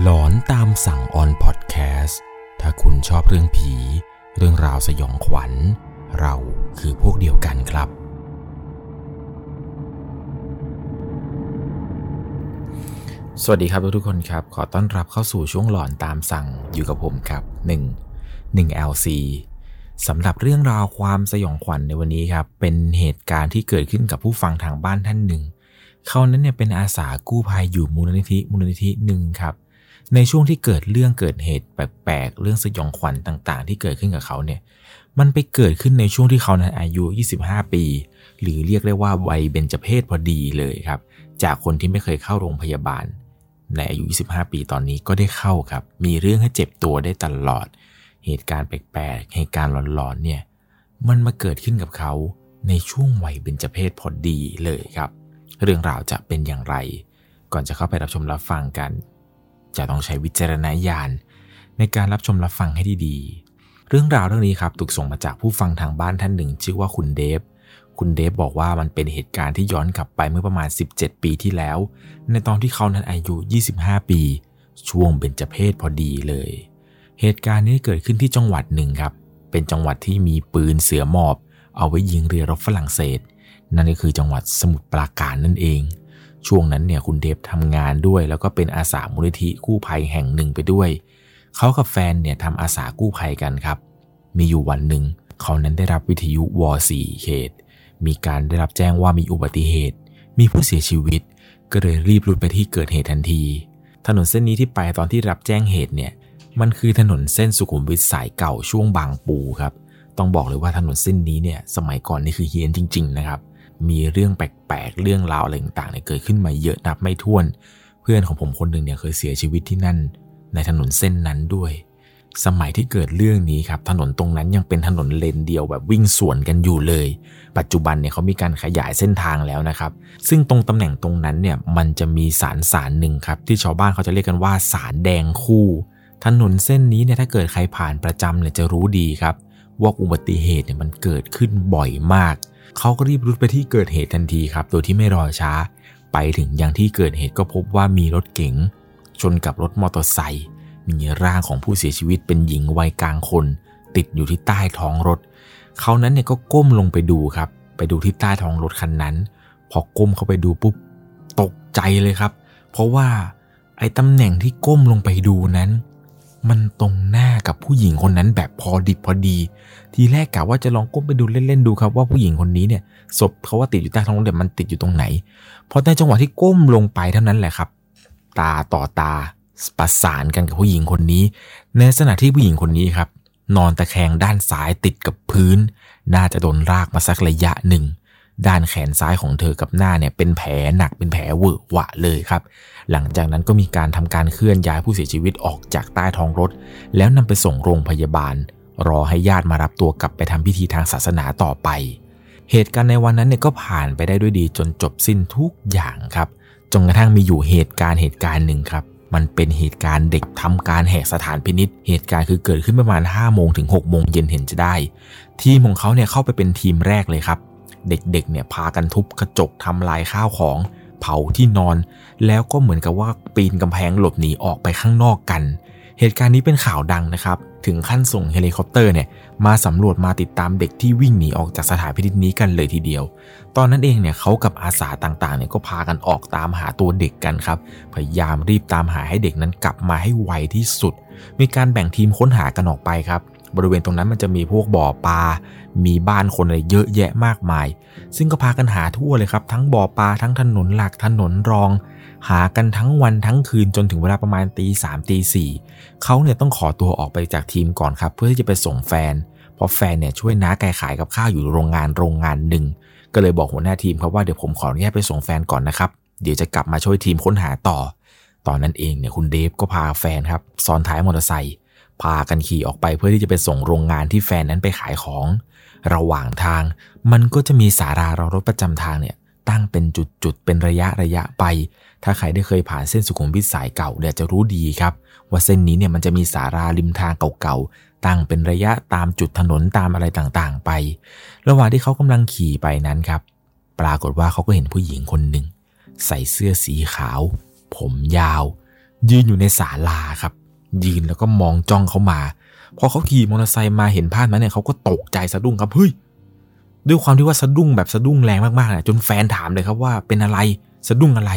หลอนตามสั่งออนพอดแคสต์ถ้าคุณชอบเรื่องผี เรื่องราวสยองขวัญ เราคือพวกเดียวกันครับ สวัสดีครับทุกคนครับ ขอต้อนรับเข้าสู่ช่วงหลอนตามสั่งอยู่กับผมครับ 1 1 LC สำหรับเรื่องราวความสยองขวัญในวันนี้ครับ เป็นเหตุการณ์ที่เกิดขึ้นกับผู้ฟังทางบ้านท่านหนึ่งเขานั้นเนี่ยเป็นอาสากู้ภัยอยู่มูลนิธิมูลนิธิหนึ่งครับ ในช่วงที่เกิดเรื่องเกิดเหตุแปลกๆ เรื่องสยองขวัญต่างๆ ที่เกิดขึ้นกับเขาเนี่ย มันไปเกิดขึ้นในช่วงที่เขานั้นอายุ 25 ปี หรือเรียกได้ว่าวัยเบญจเพศพอดีเลยครับ จากคนที่ไม่เคยเข้าโรงพยาบาล ในอายุ 25 ปีตอนนี้ก็ได้เข้าครับ มีเรื่องให้เจ็บตัวได้ตลอด เหตุการณ์แปลกๆ เหตุการณ์หลอนๆ เนี่ย มันมาเกิดขึ้นกับเขาในช่วงวัยเบญจเพศพอดีเลยครับ เรื่องราวจะเป็นอย่างไร ก่อนจะเข้าไปรับชมรับฟังกัน จะต้องใช้วิจารณญาณในการรับชมรับฟังให้ดีๆ เรื่องราวเรื่องนี้ครับถูกส่งมาจากผู้ฟังทางบ้านท่านหนึ่ง ชื่อว่าคุณเดฟ คุณเดฟบอกว่ามันเป็นเหตุการณ์ที่ย้อนกลับไปเมื่อประมาณ 17 ปีที่แล้ว ในตอนที่เขานั้นอายุ 25 ปี ช่วงเบญจเพศพอดีเลย เหตุการณ์นี้เกิดขึ้นที่จังหวัดหนึ่งครับ เป็นจังหวัดที่มีปืนเสือหมอบ เอาไว้ยิงเรือรบฝรั่งเศส นั่นก็คือจังหวัดสมุทรปราการนั่นเอง ช่วงนั้นเนี่ยคุณเดฟทำงานด้วย แล้วก็เป็นอาสามูลนิธิกู้ภัยแห่งหนึ่งไปด้วย เขากับแฟนเนี่ยทำอาสากู้ภัยกันครับ มีอยู่วันหนึ่ง เขานั้นได้รับวิทยุว4เขต มีการได้รับแจ้งว่ามีอุบัติเหตุ มีผู้เสียชีวิต ก็เลยรีบรุดไปที่เกิดเหตุทันที ถนนเส้นนี้ที่ไปตอนที่รับแจ้งเหตุเนี่ยมันคือถนนเส้นสุขุมวิทสายเก่าช่วงบางปูครับ ต้องบอกเลยว่าถนนเส้นนี้เนี่ยสมัยก่อนนี่คือเฮียนจริง ๆ นะครับ มีเรื่องแปลกๆ เรื่องราวอะไรต่างๆเนี่ยเกิดขึ้นมาเยอะนับไม่ถ้วน เพื่อนของผมคนหนึ่งเนี่ยเคยเสียชีวิตที่นั่น ในถนนเส้นนั้นด้วย สมัยที่เกิดเรื่องนี้ครับ ถนนตรงนั้นยังเป็นถนนเลนเดียวแบบวิ่งสวนกันอยู่เลย ปัจจุบันเนี่ยเขามีการขยายเส้นทางแล้วนะครับ ซึ่งตรงตำแหน่งตรงนั้นเนี่ยมันจะมีสารสารหนึ่งครับ ที่ชาวบ้านเขาจะเรียกกันว่าสารแดงคู่ ถนนเส้นนี้เนี่ยถ้าเกิดใครผ่านประจำเนี่ยจะรู้ดีครับว่าอุบัติเหตุเนี่ยมันเกิดขึ้นบ่อยมาก เขาก็รีบรุดไปที่เกิดเหตุทันทีครับ โดยที่ไม่รอช้า ไปถึงยังที่เกิดเหตุก็พบว่ามีรถเก๋งชนกับรถมอเตอร์ไซค์ มีร่างของผู้เสียชีวิตเป็นหญิงวัยกลางคน ติดอยู่ที่ใต้ท้องรถ เขานั้นเนี่ยก็ก้มลงไปดูครับ ไปดูที่ใต้ท้องรถคันนั้น พอก้มเข้าไปดูปุ๊บตกใจเลยครับ เพราะว่าไอ้ตำแหน่งที่ก้มลงไปดูนั้น มันตรงหน้ากับผู้หญิงคนนั้นแบบพอดิบพอดี ทีแรกกะว่าจะลองก้มไปดูเล่นๆดูครับว่าผู้หญิงคนนี้เนี่ยศพเขาว่าติดอยู่ใต้ท้องรถเนี่ยมันติดอยู่ตรงไหนพอในจังหวะที่ก้มลงไปเท่านั้นแหละครับ ตาต่อตาประสานกันกับผู้หญิงคนนี้ ในลักษณะที่ผู้หญิงคนนี้ครับ นอนตะแคงด้านซ้ายติดกับพื้น น่าจะโดนรากมาสักระยะหนึ่ง ด้านแขนซ้ายของเธอกับหน้าเนี่ยเป็นแผลหนักเป็นแผลเวอะหวะเลยครับ หลังจากนั้นก็มีการทำการเคลื่อนย้ายผู้เสียชีวิตออกจากใต้ท้องรถ แล้วนำไปส่งโรงพยาบาล รอให้ญาติมารับตัวกลับไปทำพิธีทางศาสนาต่อไป เหตุการณ์ในวันนั้นเนี่ยก็ผ่านไปได้ด้วยดีจนจบสิ้นทุกอย่างครับจนกระทั่งมีอยู่เหตุการณ์เหตุการณ์หนึ่งครับมันเป็นเหตุการณ์เด็กทำการแหกสถานพินิจเหตุการณ์คือเกิดขึ้นประมาณ5โมงถึง6โมงเย็นเห็นจะได้ ทีมของเขาเนี่ยเข้าไปเป็นทีมแรกเลยครับ เด็กๆเนี่ยพากันทุบกระจกทำลายข้าวของ เผาที่นอน แล้วก็เหมือนกับว่าปีนกำแพงหลบหนีออกไปข้างนอกกัน เหตุการณ์นี้เป็นข่าวดังนะครับ ถึงขั้นส่งเฮลิคอปเตอร์เนี่ยมาสำรวจมาติดตามเด็กที่วิ่งหนีออกจากสถานพินิจนี้กันเลยทีเดียว ตอนนั้นเองเนี่ยเขากับอาสาต่างๆเนี่ยก็พากันออกตามหาตัวเด็กกันครับ พยายามรีบตามหาให้เด็กนั้นกลับมาให้ไวที่สุด มีการแบ่งทีมค้นหากันออกไปครับบริเวณตรงนั้นมันจะมีพวกบ่อปลา มีบ้านคนอะไรเยอะแยะมากมาย ซึ่งก็พากันหาทั่วเลยครับ ทั้งบ่อปลาทั้งถนนหลักถนนรอง หากันทั้งวันทั้งคืนจนถึงเวลาประมาณตีสามตีสี่เขาเนี่ยต้องขอตัวออกไปจากทีมก่อนครับ เพื่อที่จะไปส่งแฟน เพราะแฟนเนี่ยช่วยน้าแกขายกับข้าวอยู่โรงงานโรงงานหนึ่งก็เลยบอกหัวหน้าทีมครับว่าเดี๋ยวผมขออนุญาตไปส่งแฟนก่อนนะครับ เดี๋ยวจะกลับมาช่วยทีมค้นหาต่อ ตอนนั้นเองเนี่ยคุณเดฟก็พาแฟนครับซ้อนท้ายมอเตอร์ไซค์พากันขี่ออกไปเพื่อที่จะไปส่งโรงงานที่แฟนนั้นไปขายของ ระหว่างทาง มันก็จะมีสารารอรถประจำทางเนี่ยตั้งเป็นจุดๆ เป็นระยะระยะไป ถ้าใครได้เคยผ่านเส้นสุขุมวิทสายเก่าเนี่ยจะรู้ดีครับ ว่าเส้นนี้เนี่ยมันจะมีสาราริมทางเก่าๆ ตั้งเป็นระยะตามจุดถนนตามอะไรต่างๆ ไป ระหว่างที่เขากำลังขี่ไปนั้นครับ ปรากฏว่าเขาก็เห็นผู้หญิงคนหนึ่ง ใส่เสื้อสีขาว ผมยาว ยืนอยู่ในศาลาครับ ยืนแล้วก็มองจ้องเขามา พอเขาขี่มอเตอร์ไซค์มาเห็นภาพนั้นเนี่ยเขาก็ตกใจสะดุ้งครับเฮ้ยด้วยความที่ว่าสะดุ้งแบบสะดุ้งแรงมากๆเนี่ยจนแฟนถามเลยครับว่าเป็นอะไรสะดุ้งอะไร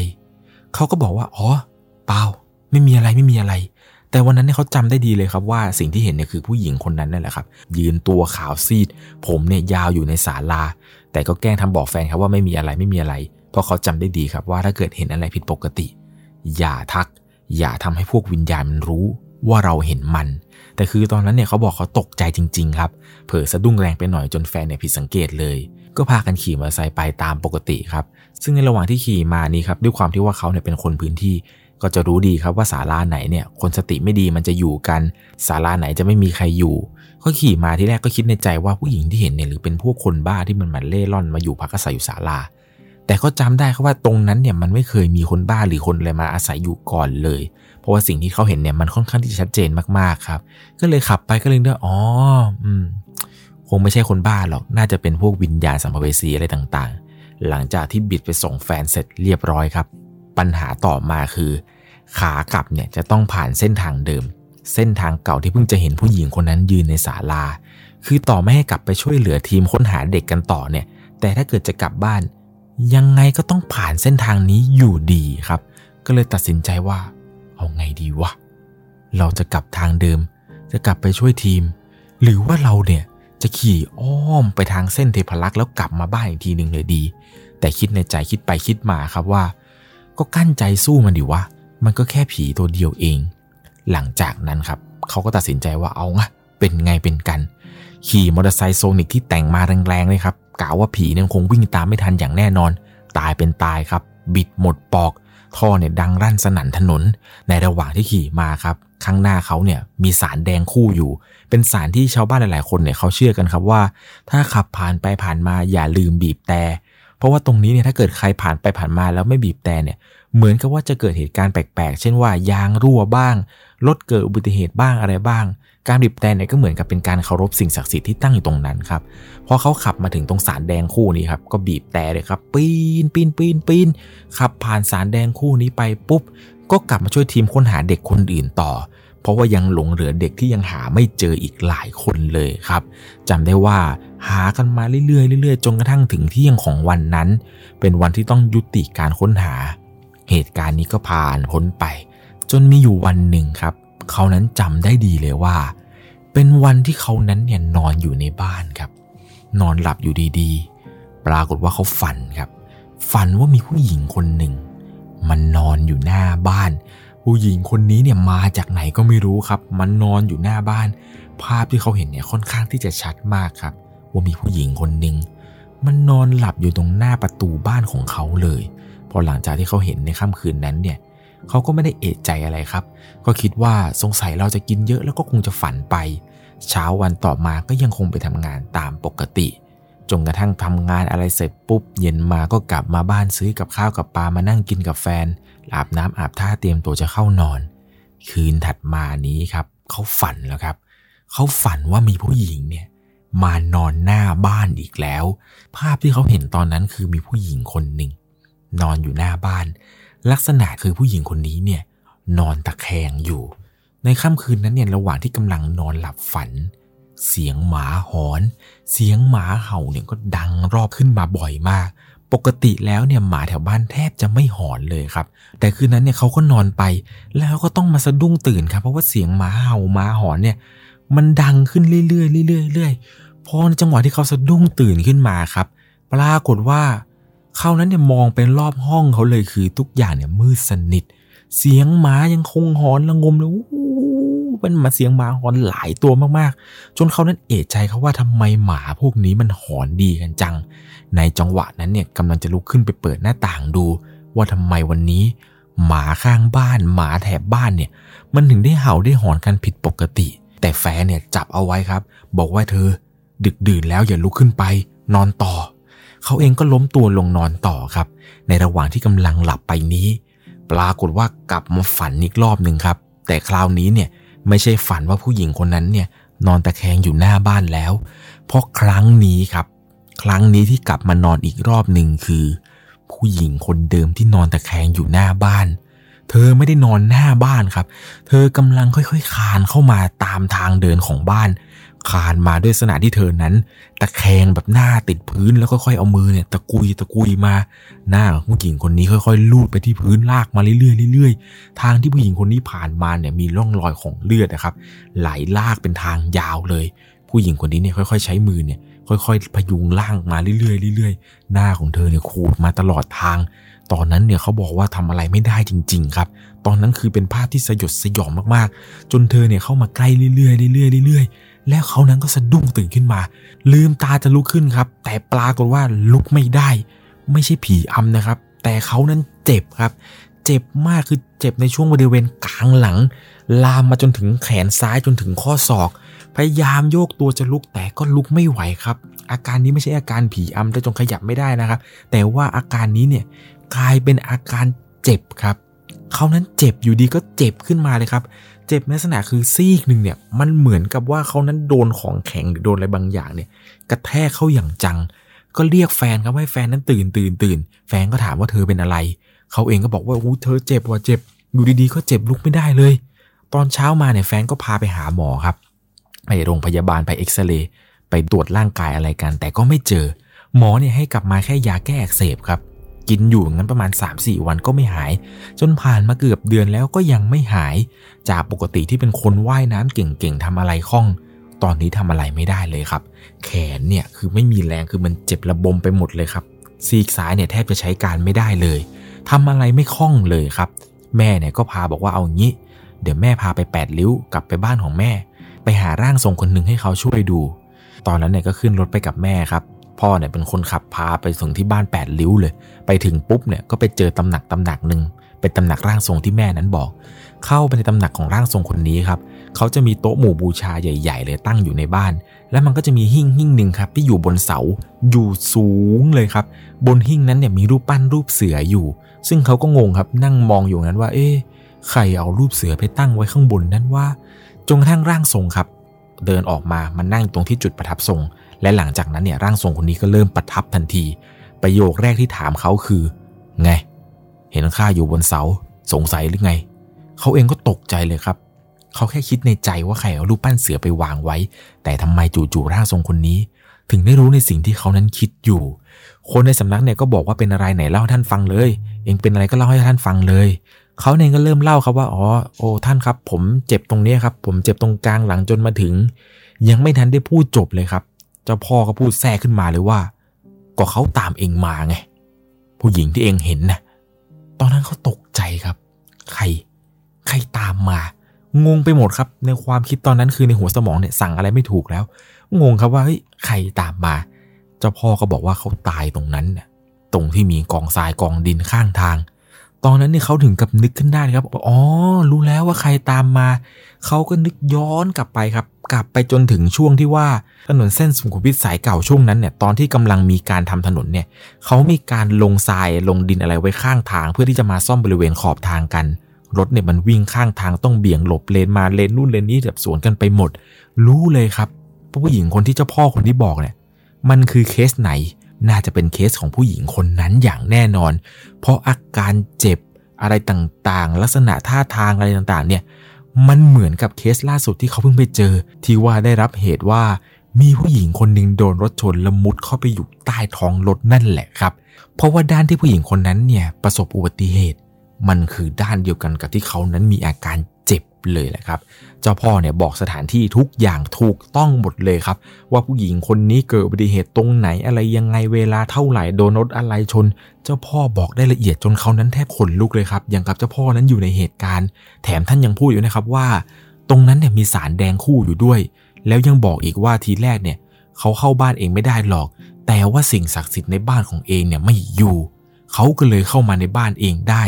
เขาก็บอกว่าอ๋อเปล่าไม่มีอะไรไม่มีอะไร แต่วันนั้นเนี่ยเขาจำได้ดีเลยครับว่าสิ่งที่เห็นเนี่ยคือผู้หญิงคนนั้นนั่นแหละครับ ยืนตัวขาวซีด ผมเนี่ยยาวอยู่ในศาลา แต่ก็แกล้งทำบอกแฟนครับว่าไม่มีอะไรไม่มีอะไร เพราะเขาจำได้ดีครับว่าถ้าเกิดเห็นอะไรผิดปกติ อย่าทัก อย่าทำให้พวกวิญญาณมันรู้ ว่าเราเห็นมัน แต่คือตอนนั้นเนี่ยเขาบอกเขาตกใจจริง ๆ ครับ เผลอสะดุ้งแรงไปหน่อยจนแฟนเนี่ยผิดสังเกตเลย ก็พากันขี่มอเตอร์ไซค์ไปตามปกติครับ ซึ่งในระหว่างที่ขี่มานี้ครับด้วยความที่ว่าเขาเนี่ยเป็นคนพื้นที่ ก็จะรู้ดีครับว่าศาลาไหนเนี่ยคนสติไม่ดีมันจะอยู่กันศาลาไหนจะไม่มีใครอยู่ก็ขี่มาที่แรกก็คิดในใจว่าผู้หญิงที่เห็นเนี่ยหรือเป็นพวกคนบ้าที่มันมาเล่ร่อนมาอยู่พักอาศัยอยู่ศาลาแต่ก็จำได้ครับว่าตรงนั้นเนี่ยมันไม่เคยมีคนบ้าหรือคนอะไรมาอาศัยอยู่ก่อนเลย เพราะว่าสิ่งที่เขาเห็นเนี่ยมันค่อนข้างที่จะชัดเจนมากๆครับ ก็เลยขับไปก็เลยเดาอ๋ออืมคงไม่ใช่คนบ้าหรอก น่าจะเป็นพวกวิญญาณสัมภเวสีอะไรต่างๆ หลังจากที่บิดไปส่งแฟนเสร็จเรียบร้อยครับ ปัญหาต่อมาคือ ขากลับเนี่ยจะต้องผ่านเส้นทางเดิม เส้นทางเก่าที่เพิ่งจะเห็นผู้หญิงคนนั้นยืนในศาลา คือต่อไม่ให้กลับไปช่วยเหลือทีมค้นหาเด็กกันต่อเนี่ย แต่ถ้าเกิดจะกลับบ้าน ยังไงก็ต้องผ่านเส้นทางนี้อยู่ดีครับ ก็เลยตัดสินใจว่า เอาไงดีวะ เราจะกลับทางเดิม จะกลับไปช่วยทีม หรือว่าเราเนี่ยจะขี่อ้อมไปทางเส้นเทพลักษ์แล้วกลับมาบ้านอีกทีหนึ่งเลยดี แต่คิดในใจคิดไปคิดมาครับว่า ก็กั้นใจสู้มันดิวะ มันก็แค่ผีตัวเดียวเอง หลังจากนั้นครับเขาก็ตัดสินใจว่าเอาไงเป็นไงเป็นกัน ขี่มอเตอร์ไซค์โซนิกที่แต่งมาแรงๆเลยครับกล่าวว่าผีเนี่ยคงวิ่งตามไม่ทันอย่างแน่นอน ตายเป็นตายครับ บิดหมดปอก ท่อเนี่ยดังรั่นสนั่นถนน ในระหว่างที่ขี่มาครับ ข้างหน้าเขาเนี่ยมีสารแดงคู่อยู่ เป็นสารที่ชาวบ้านหลายๆ คนเนี่ยเขาเชื่อกันครับว่า ถ้าขับผ่านไปผ่านมาอย่าลืมบีบแต่ เพราะว่าตรงนี้เนี่ยถ้าเกิดใครผ่านไปผ่านมาแล้วไม่บีบแต่เนี่ย เหมือนกับว่าจะเกิดเหตุการณ์แปลกๆ เช่นว่ายางรั่วบ้าง รถเกิดอุบัติเหตุบ้างอะไรบ้าง การบีบแต่เนี่ยก็เหมือนกับเป็นการเคารพสิ่งศักดิ์สิทธิ์ที่ตั้งอยู่ตรงนั้นครับ พอเขาขับมาถึงตรงสารแดงคู่นี้ครับ ก็บีบแต่เลยครับ ปีนปีนปีนปีนขับผ่านสารแดงคู่นี้ไปปุ๊บ ก็กลับมาช่วยทีมค้นหาเด็กคนอื่นต่อ เพราะว่ายังหลงเหลือเด็กที่ยังหาไม่เจออีกหลายคนเลยครับจำได้ว่าหากันมาเรื่อยๆเรื่อยๆจนกระทั่งถึงเที่ยงของวันนั้น เป็นวันที่ต้องยุติการค้นหา เหตุการณ์นี้ก็ผ่านพ้นไป จนมีอยู่วันหนึ่งครับ เขานั้นจำได้ดีเลยว่า เป็นวันที่เขานั้นเนี่ยนอนอยู่ในบ้านครับ นอนหลับอยู่ดีๆ ปรากฏว่าเขาฝันครับ ฝันว่ามีผู้หญิงคนหนึ่ง มันนอนอยู่หน้าบ้าน ผู้หญิงคนนี้เนี่ยมาจากไหนก็ไม่รู้ครับ มันนอนอยู่หน้าบ้าน ภาพที่เขาเห็นเนี่ยค่อนข้างที่จะชัดมากครับ ว่ามีผู้หญิงคนหนึ่งมันนอนหลับอยู่ตรงหน้าประตูบ้านของเขาเลย พอหลังจากที่เขาเห็นในค่ำคืนนั้นเนี่ยเขาก็ไม่ได้เอะใจอะไรครับ ก็คิดว่าสงสัยเราจะกินเยอะแล้วก็คงจะฝันไป เช้าวันต่อมาก็ยังคงไปทำงานตามปกติจนกระทั่งทำงานอะไรเสร็จปุ๊บ เย็นมาก็กลับมาบ้านซื้อกับข้าวกับปลามานั่งกินกับแฟนอาบน้ำอาบท่าเตรียมตัวจะเข้านอน คืนถัดมานี้ครับเขาฝันแล้วครับเขาฝันว่ามีผู้หญิงเนี่ยมานอนหน้าบ้านอีกแล้ว ภาพที่เขาเห็นตอนนั้นคือมีผู้หญิงคนหนึ่ง นอนอยู่หน้าบ้าน ลักษณะคือผู้หญิงคนนี้เนี่ยนอนตะแคงอยู่ ในค่ำคืนนั้นเนี่ยระหว่างที่กำลังนอนหลับฝัน เสียงหมาหอน เสียงหมาเห่าเนี่ยก็ดังรอบขึ้นมาบ่อยมาก ปกติแล้วเนี่ยหมาแถวบ้านแทบจะไม่หอนเลยครับ แต่คืนนั้นเนี่ยเขาก็นอนไป แล้วก็ต้องมาสะดุ้งตื่นครับ เพราะว่าเสียงหมาเห่าหมาหอนเนี่ยมันดังขึ้นเรื่อยๆเรื่อยๆเรื่อยๆพอในจังหวะที่เขาสะดุ้งตื่นขึ้นมาครับ ปรากฏว่า เขานั้นเนี่ยมองเป็นรอบห้องเขาเลยคือทุกอย่างเนี่ยมืดสนิท เสียงหมายังคงหอนระงมเลยเป็นมาเสียงหมาหอนหลายตัวมากๆ จนเขานั้นเอะใจเขาว่าทำไมหมาพวกนี้มันหอนดีกันจัง ในจังหวะนั้นเนี่ยกำลังจะลุกขึ้นไปเปิดหน้าต่างดู ว่าทำไมวันนี้ หมาข้างบ้าน หมาแถบบ้านเนี่ย มันถึงได้เห่าได้หอนกันผิดปกติ แต่แฟนเนี่ยจับเอาไว้ครับ บอกว่าเธอ ดึกดื่นแล้วอย่าลุกขึ้นไป นอนต่อ เขาเองก็ล้มตัวลงนอนต่อครับ ในระหว่างที่กำลังหลับไปนี้ ปรากฏว่ากลับมาฝันอีกรอบหนึ่งครับ แต่คราวนี้เนี่ยไม่ใช่ฝันว่าผู้หญิงคนนั้นเนี่ยนอนตะแคงอยู่หน้าบ้านแล้ว เพราะครั้งนี้ครับ ครั้งนี้ที่กลับมานอนอีกรอบหนึ่งคือ ผู้หญิงคนเดิมที่นอนตะแคงอยู่หน้าบ้าน เธอไม่ได้นอนหน้าบ้านครับ เธอกำลังค่อยๆคานเข้ามาตามทางเดินของบ้าน คานมาด้วยสนาที่เธอนั้น ตะแคงแบบหน้าติดพื้นแล้วก็ค่อยเอามือเนี่ยตะกุยตะกุยมา หน้าของผู้หญิงคนนี้ค่อยๆลูดไปที่พื้นลากมาเรื่อยๆเรื่อยๆทางที่ผู้หญิงคนนี้ผ่านมาเนี่ยมีร่องรอยของเลือดนะครับ ไหลลากเป็นทางยาวเลย ผู้หญิงคนนี้เนี่ยค่อย ๆ ใช้มือเนี่ยค่อยๆ พยุงล่างมาเรื่อยๆเรื่อยๆ หน้าของเธอเนี่ยขูดมาตลอดทาง ตอนนั้นเนี่ยเขาบอกว่าทำอะไรไม่ได้จริง ๆ ครับ ตอนนั้นคือเป็นภาพที่สยดสยองมากๆ จนเธอเนี่ยเข้ามาใกล้เรื่อยๆเรื่อยๆเรื่อย แล้วเขานั้นก็สะดุ้งตื่นขึ้นมา ลืมตาจะลุกขึ้นครับ แต่ปรากฏว่าลุกไม่ได้ ไม่ใช่ผีอำนะครับ แต่เขานั้นเจ็บครับ เจ็บมากคือเจ็บในช่วงบริเวณกลางหลัง ลามมาจนถึงแขนซ้ายจนถึงข้อศอก พยายามโยกตัวจะลุกแต่ก็ลุกไม่ไหวครับ อาการนี้ไม่ใช่อาการผีอำแต่จนขยับไม่ได้นะครับ แต่ว่าอาการนี้เนี่ยกลายเป็นอาการเจ็บครับ เขานั้นเจ็บอยู่ดีก็เจ็บขึ้นมาเลยครับ เจ็บในลักษณะคือซีกหนึ่งเนี่ยมันเหมือนกับว่าเขานั้นโดนของแข็งหรือโดนอะไรบางอย่างเนี่ย กระแทกเข้าอย่างจัง ก็เรียกแฟนครับให้แฟนนั้นตื่นตื่นตื่น แฟนก็ถามว่าเธอเป็นอะไร เขาเองก็บอกว่าอู้เธอเจ็บว่ะเจ็บ อยู่ดีๆก็เจ็บลุกไม่ได้เลย ตอนเช้ามาเนี่ยแฟนก็พาไปหาหมอครับ ไปโรงพยาบาลไปเอ็กซเรย์ไปตรวจร่างกายอะไรกัน แต่ก็ไม่เจอ หมอเนี่ยให้กลับมาแค่ยาแก้อักเสบครับ กินอยู่งั้นประมาณ 3-4 วันก็ไม่หาย จนผ่านมาเกือบเดือนแล้วก็ยังไม่หาย จากปกติที่เป็นคนว่ายน้ำเก่งๆทำอะไรคล่อง ตอนนี้ทำอะไรไม่ได้เลยครับ แขนเนี่ยคือไม่มีแรงคือมันเจ็บระบมไปหมดเลยครับ ซีกซ้ายเนี่ยแทบจะใช้การไม่ได้เลยทำอะไรไม่คล่องเลยครับ แม่เนี่ยก็พาบอกว่าเอางี้ เดี๋ยวแม่พาไปแปดริ้วกลับไปบ้านของแม่ ไปหาร่างทรงคนหนึ่งให้เขาช่วยดู ตอนนั้นเนี่ยก็ขึ้นรถไปกับแม่ครับ พ่อเนี่ยเป็นคนขับพาไปส่งที่บ้านแปดริ้วเลย ไปถึงปุ๊บเนี่ยก็ไปเจอตำหนักตำหนักหนึ่งเป็นตำหนักร่างทรงที่แม่นั้นบอก เข้าไปในตำหนักของร่างทรงคนนี้ครับเขาจะมีโต๊ะหมู่บูชาใหญ่ๆ เลยตั้งอยู่ในบ้าน แล้วมันก็จะมีหิ้งหิ้งหนึ่งครับที่อยู่บนเสาอยู่สูงเลยครับ บนหิ้งนั้นเนี่ยมีรูปปั้นรูปเสืออยู่ ซึ่งเขาก็งงครับนั่งมองอยู่นั้นว่า เอ๊ะใครเอารูปเสือไปตั้งไว้ข้างบนนั้นว่าจนกระทั่งร่างทรงครับ เดินออกมามานั่งตรงที่จุดประทับทรง และหลังจากนั้นเนี่ยร่างทรงคนนี้ก็เริ่มประทับทันที ประโยคแรกที่ถามเขาคือ ไง เห็นข้าอยู่บนเสา สงสัยหรือไง เขาเองก็ตกใจเลยครับ เขาแค่คิดในใจว่าใครเอารูปปั้นเสือไปวางไว้ แต่ทำไมจู่ๆร่างทรงคนนี้ ถึงได้รู้ในสิ่งที่เขานั้นคิดอยู่ คนในสำนักเนี่ยก็บอกว่าเป็นอะไรไหนเล่าให้ท่านฟังเลย เองเป็นอะไรก็เล่าให้ท่านฟังเลยเขาเองก็เริ่มเล่าครับว่าอ๋อโอ้ท่านครับ ผมเจ็บตรงนี้ครับ ผมเจ็บตรงกลางหลังจนมาถึง ยังไม่ทันได้พูดจบเลยครับ เจ้าพ่อก็พูดแทรกขึ้นมาเลยว่า ก็เขาตามเองมาไง ผู้หญิงที่เองเห็นนะตอนนั้นเขาตกใจครับ ใคร ใครตามมา งงไปหมดครับ ในความคิดตอนนั้นคือในหัวสมองเนี่ยสั่งอะไรไม่ถูกแล้ว งงครับว่าเฮ้ยใครตามมา เจ้าพ่อก็บอกว่าเขาตายตรงนั้นน่ะตรงที่มีกองทรายกองดินข้างทาง ตอนนั้นเนี่ยเขาถึงกับนึกขึ้นได้ครับ อ๋อ รู้แล้วว่าใครตามมา เขาก็นึกย้อนกลับไปครับ กลับไปจนถึงช่วงที่ว่าถนนเส้นสุขุมวิทสายเก่าช่วงนั้นเนี่ยตอนที่กำลังมีการทำถนนเนี่ยเขามีการลงทรายลงดินอะไรไว้ข้างทาง เพื่อที่จะมาซ่อมบริเวณขอบทางกัน รถเนี่ยมันวิ่งข้างทางต้องเบี่ยงหลบเลนมาเลนนู่นเลนนี้แบบสวนกันไปหมด รู้เลยครับผู้หญิงคนที่เจ้าพ่อคนที่บอกเนี่ยมันคือเคสไหนน่าจะเป็นเคสของผู้หญิงคนนั้นอย่างแน่นอน เพราะอาการเจ็บอะไรต่างๆ ลักษณะท่าทางอะไรต่างๆ เนี่ย มันเหมือนกับเคสล่าสุดที่เขาเพิ่งไปเจอ ที่ว่าได้รับเหตุว่ามีผู้หญิงคนหนึ่งโดนรถชนและมุดเข้าไปอยู่ใต้ท้องรถนั่นแหละครับ เพราะว่าด้านที่ผู้หญิงคนนั้นเนี่ยประสบอุบัติเหตุ มันคือด้านเดียวกันกับที่เขานั้นมีอาการ เลยแหละครับ เจ้าพ่อเนี่ยบอกสถานที่ทุกอย่างถูกต้องหมดเลยครับ ว่าผู้หญิงคนนี้เกิดอุบัติเหตุตรงไหนอะไรยังไงเวลาเท่าไหร่โดนรถอะไรชน เจ้าพ่อบอกได้ละเอียดจนเขานั้นแทบขนลุกเลยครับอย่างกับเจ้าพ่อนั้นอยู่ในเหตุการณ์ แถมท่านยังพูดอยู่นะครับว่า ตรงนั้นเนี่ยมีสารแดงคู่อยู่ด้วย แล้วยังบอกอีกว่าทีแรกเนี่ยเขาเข้าบ้านเองไม่ได้หรอก แต่ว่าสิ่งศักดิ์สิทธิ์ในบ้านของเองเนี่ยไม่อยู่ เขาก็เลยเข้ามาในบ้านเองได้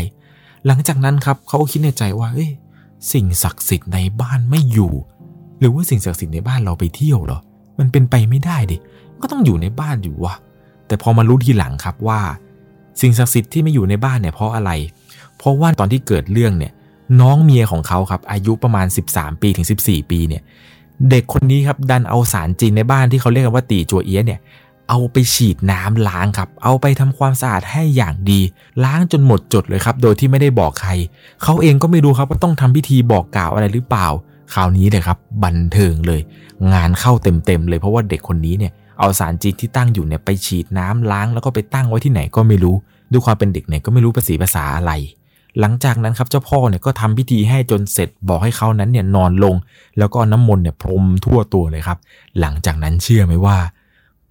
หลังจากนั้นครับเขาก็คิดในใจว่า เอ้ย สิ่งศักดิ์สิทธิ์ในบ้านไม่อยู่ หรือว่าสิ่งศักดิ์สิทธิ์ในบ้านเราไปเที่ยวเหรอ มันเป็นไปไม่ได้ดิ ก็ต้องอยู่ในบ้านอยู่วะ แต่พอมารู้ทีหลังครับว่า สิ่งศักดิ์สิทธิ์ที่ไม่อยู่ในบ้านเนี่ยเพราะอะไร เพราะว่าตอนที่เกิดเรื่องเนี่ยน้องเมียของเขาครับอายุประมาณ 13 ปีถึง 14 ปีเนี่ยเด็กคนนี้ครับดันเอาสารจีนในบ้านที่เขาเรียกกันว่าตีจัวเอี้ยเนี่ย เอาไปฉีดน้ำล้างครับ เอาไปทำความสะอาดให้อย่างดี ล้างจนหมดจดเลยครับ โดยที่ไม่ได้บอกใคร เขาเองก็ไม่รู้ครับว่าต้องทำพิธีบอกกล่าวอะไรหรือเปล่า คราวนี้เลยครับบันเทิงเลย งานเข้าเต็มๆเลยเพราะว่าเด็กคนนี้เนี่ยเอาสารจีนที่ตั้งอยู่เนี่ยไปฉีดน้ำล้างแล้วก็ไปตั้งไว้ที่ไหนก็ไม่รู้ ด้วยความเป็นเด็กเนี่ยก็ไม่รู้ภาษีภาษาอะไร หลังจากนั้นครับเจ้าพ่อเนี่ยก็ทำพิธีให้จนเสร็จบอกให้เขานั้นเนี่ยนอนลง แล้วก็น้ำมนต์เนี่ยพรมทั่วตัวเลยครับ หลังจากนั้นเชื่อไหมว่า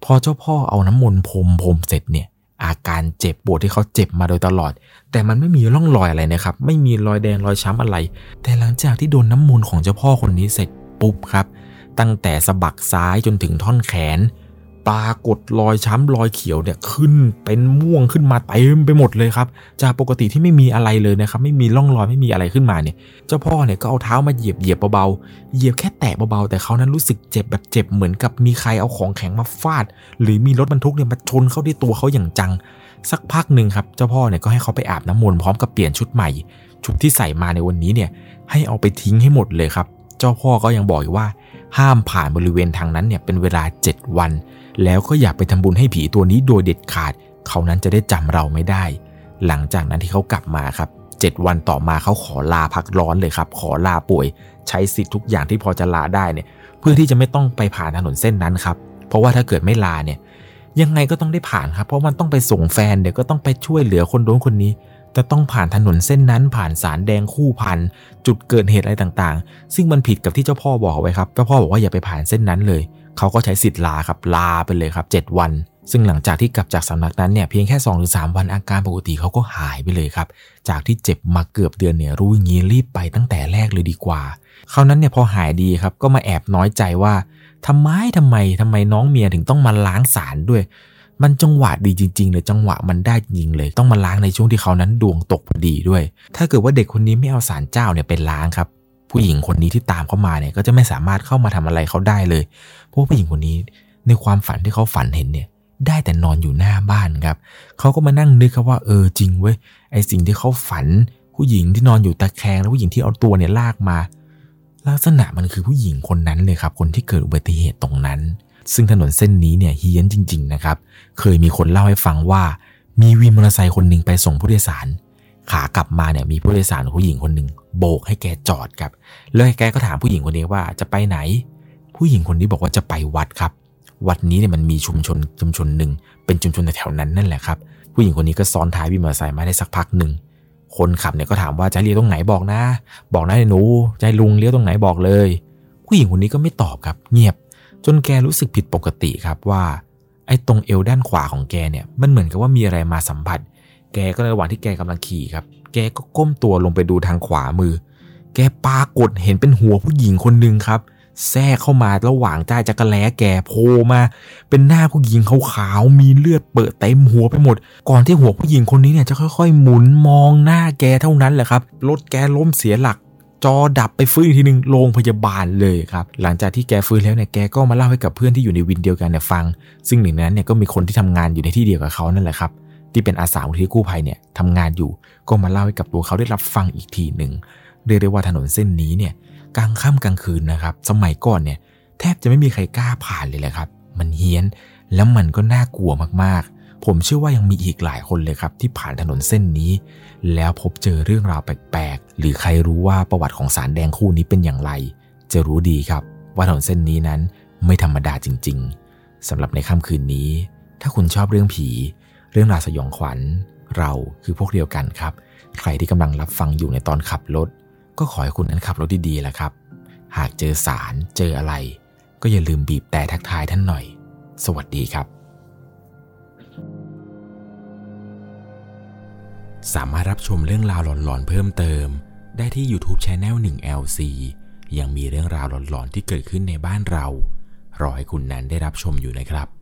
พอเจ้าพ่อเอาน้ำมนต์พรมพรมเสร็จเนี่ยอาการเจ็บปวดที่เขาเจ็บมาโดยตลอด แต่มันไม่มีร่องรอยอะไรนะครับ ไม่มีรอยแดงรอยช้ำอะไร แต่หลังจากที่โดนน้ำมนต์ของเจ้าพ่อคนนี้เสร็จปุ๊บครับ ตั้งแต่สะบักซ้ายจนถึงท่อนแขน ปรากฏรอยช้ำรอยเขียวเนี่ยขึ้นเป็นม่วงขึ้นมาเต็มไปหมดเลยครับ จากปกติที่ไม่มีอะไรเลยนะครับ ไม่มีร่องรอยไม่มีอะไรขึ้นมาเนี่ย เจ้าพ่อเนี่ยก็เอาเท้ามาเหยียบเหยียบเบาๆเหยียบแค่แตะเบาๆแต่เขานั้นรู้สึกเจ็บแบบเจ็บเหมือนกับมีใครเอาของแข็งมาฟาด หรือมีรถบรรทุกเนี่ยมาชนเข้าที่ตัวเขาอย่างจัง สักพักหนึ่งครับเจ้าพ่อเนี่ยก็ให้เขาไปอาบน้ำมนต์พร้อมกับเปลี่ยนชุดใหม่ ชุดที่ใส่มาในวันนี้เนี่ยให้เอาไปทิ้งให้หมดเลยครับ เจ้าพ่อก็ยังบอกว่าห้ามผ่านบริเวณทางนั้นเนี่ยเป็นเวลา 7 วัน แล้วก็อยากไปทำบุญให้ผีตัวนี้โดยเด็ดขาด เขานั้นจะได้จำเราไม่ได้ หลังจากนั้นที่เขากลับมาครับเจ็ดวันต่อมาเขาขอลาพักร้อนเลยครับ ขอลาป่วย ใช้สิทธิ์ทุกอย่างที่พอจะลาได้เนี่ย เพื่อที่จะไม่ต้องไปผ่านถนนเส้นนั้นครับ เพราะว่าถ้าเกิดไม่ลาเนี่ยยังไงก็ต้องได้ผ่านครับ เพราะมันต้องไปส่งแฟนเดี๋ยวก็ต้องไปช่วยเหลือคนโดนคนนี้แต่ต้องผ่านถนนเส้นนั้นผ่านสารแดงคู่พัน จุดเกิดเหตุอะไรต่างๆ ซึ่งมันผิดกับที่เจ้าพ่อบอกไว้ครับเจ้าพ่อบอกว่าอย่าไปผ่านเส้นนั้นเลย เขาก็ใช้สิทธิ์ลาครับลาไปเลยครับ 7 วัน ซึ่งหลังจากที่กลับจากสำนักนั้นเนี่ยเพียงแค่2อหรือสวันอาการปกติเขาก็หายไปเลยครับ จากที่เจ็บมาเกือบเดือนเนี่ยรู้อย่างนี้รีบไปตั้งแต่แรกเลยดีกว่าเขานั้นเนี่ยพอหายดีครับก็มาแอบน้อยใจว่าทำไมทำไมทำไมน้องเมียถึงต้องมาล้างสารด้วย มันจังหวะดีจริง ๆ เลยจังหวะมันได้จริงเลย ต้องมาล้างในช่วงที่เขานั้นดวงตกพอดีด้วย ถ้าเกิดว่าเด็กคนนี้ไม่เอาสารเจ้าเนี่ยเป็นล้างครับ ผู้หญิงคนนี้ที่ตามเข้ามาเนี่ยก็จะไม่สามารถเข้ามาทำอะไรเขาได้เลย เพราะผู้หญิงคนนี้ในความฝันที่เขาฝันเห็นเนี่ยได้แต่นอนอยู่หน้าบ้านครับเขาก็มานั่งนึกครับว่าเออจริงเว้ยไอสิ่งที่เขาฝัน ผู้หญิงที่นอนอยู่ตะแคงแล้วผู้หญิงที่เอาตัวเนี่ยลากมา ลักษณะมันคือผู้หญิงคนนั้นเลยครับ คนที่เกิดอุบัติเหตุตรงนั้น ซึ่งถนนเส้นนี้เนี่ยเฮี้ยนจริง ๆ นะครับ เคยมีคนเล่าให้ฟังว่า มีวินมอเตอร์ไซค์คนหนึ่งไปส่งผู้โดยสาร ขากลับมาเนี่ยมีผู้โดยสารผู้หญิงคนหนึ่ง โบกให้แกจอดครับ แล้วแกก็ถามผู้หญิงคนนี้ว่าจะไปไหน ผู้หญิงคนนี้บอกว่าจะไปวัดครับ วัดนี้เนี่ยมันมีชุมชนชุมชนหนึ่งเป็นชุมชนแถวนั้นนั่นแหละครับ ผู้หญิงคนนี้ก็ซ้อนท้ายวินมอเตอร์ไซค์มาได้สักพักหนึ่งคนขับเนี่ยก็ถามว่าจะเลี้ยวตรงไหนบอกนะ บอกนะหนูใจลุงเลี้ยวตรงไหนบอกเลย ผู้หญิงคนนี้ก็ไม่ตอบครับ เงียบ จนแกรู้สึกผิดปกติครับว่าไอ้ตรงเอวด้านขวาของแกเนี่ยมันเหมือนกับว่ามีอะไรมาสัมผัส แกก็ในระหว่างที่แกกำลังขี่ครับ แกก็ก้มตัวลงไปดูทางขวามือ แกปากดเห็นเป็นหัวผู้หญิงคนหนึ่งครับ แทรกเข้ามาระหว่างใต้จักรแล้แกโผล่มา เป็นหน้าผู้หญิงขาวๆมีเลือดเปิดเต็มหัวไปหมด ก่อนที่หัวผู้หญิงคนนี้เนี่ยจะค่อย ๆ หมุนมองหน้าแกเท่านั้นแหละครับรถแกล้มเสียหลักจอดับไปฟื้นทีหนึ่งโรงพยาบาลเลยครับ หลังจากที่แกฟื้นแล้วเนี่ยแกก็มาเล่าให้กับเพื่อนที่อยู่ในวินเดียวกันเนี่ยฟัง ซึ่งหนึ่งนั้นเนี่ยก็มีคนที่ทำงานอยู่ในที่เดียวกับเขานั่นแหละครับ ที่เป็นอาสามูลที่กู้ภัยเนี่ยทำงานอยู่ก็มาเล่าให้กับตัวเขาได้รับฟังอีกทีหนึ่งเรียกได้ว่าถนนเส้นนี้เนี่ยกลางค่ำกลางคืนนะครับ สมัยก่อนเนี่ยแทบจะไม่มีใครกล้าผ่านเลยแหละครับ มันเฮี้ยนแล้วมันก็น่ากลัวมากๆ ผมเชื่อว่ายังมีอีกหลายคนเลยครับ ที่ผ่านถนนเส้นนี้ แล้วพบเจอเรื่องราวแปลกๆ หรือใครรู้ว่าประวัติของสารแดงคู่นี้เป็นอย่างไร จะรู้ดีครับ ว่าถนนเส้นนี้นั้นไม่ธรรมดาจริง ๆสำหรับในค่ำคืนนี้ ถ้าคุณชอบเรื่องผี รื่องราวสยองขวัญ เราคือพวกเดียวกันครับ ใครที่กำลังรับฟังอยู่ในตอนขับรถ ก็ขอให้คุณนั้นขับรถดีๆแหละครับ หากเจอสารเจออะไร ก็อย่าลืมบีบแต่ทักทายท่านหน่อย สวัสดีครับ สามารถรับชมเรื่องราวหลอนๆเพิ่มเติม ได้ที่ YouTube c h anel 1 LC ยังมีเรื่องราวหลอนๆที่เกิดขึ้นในบ้านเรา รอให้คุณนั้นได้รับชมอยู่นะครับ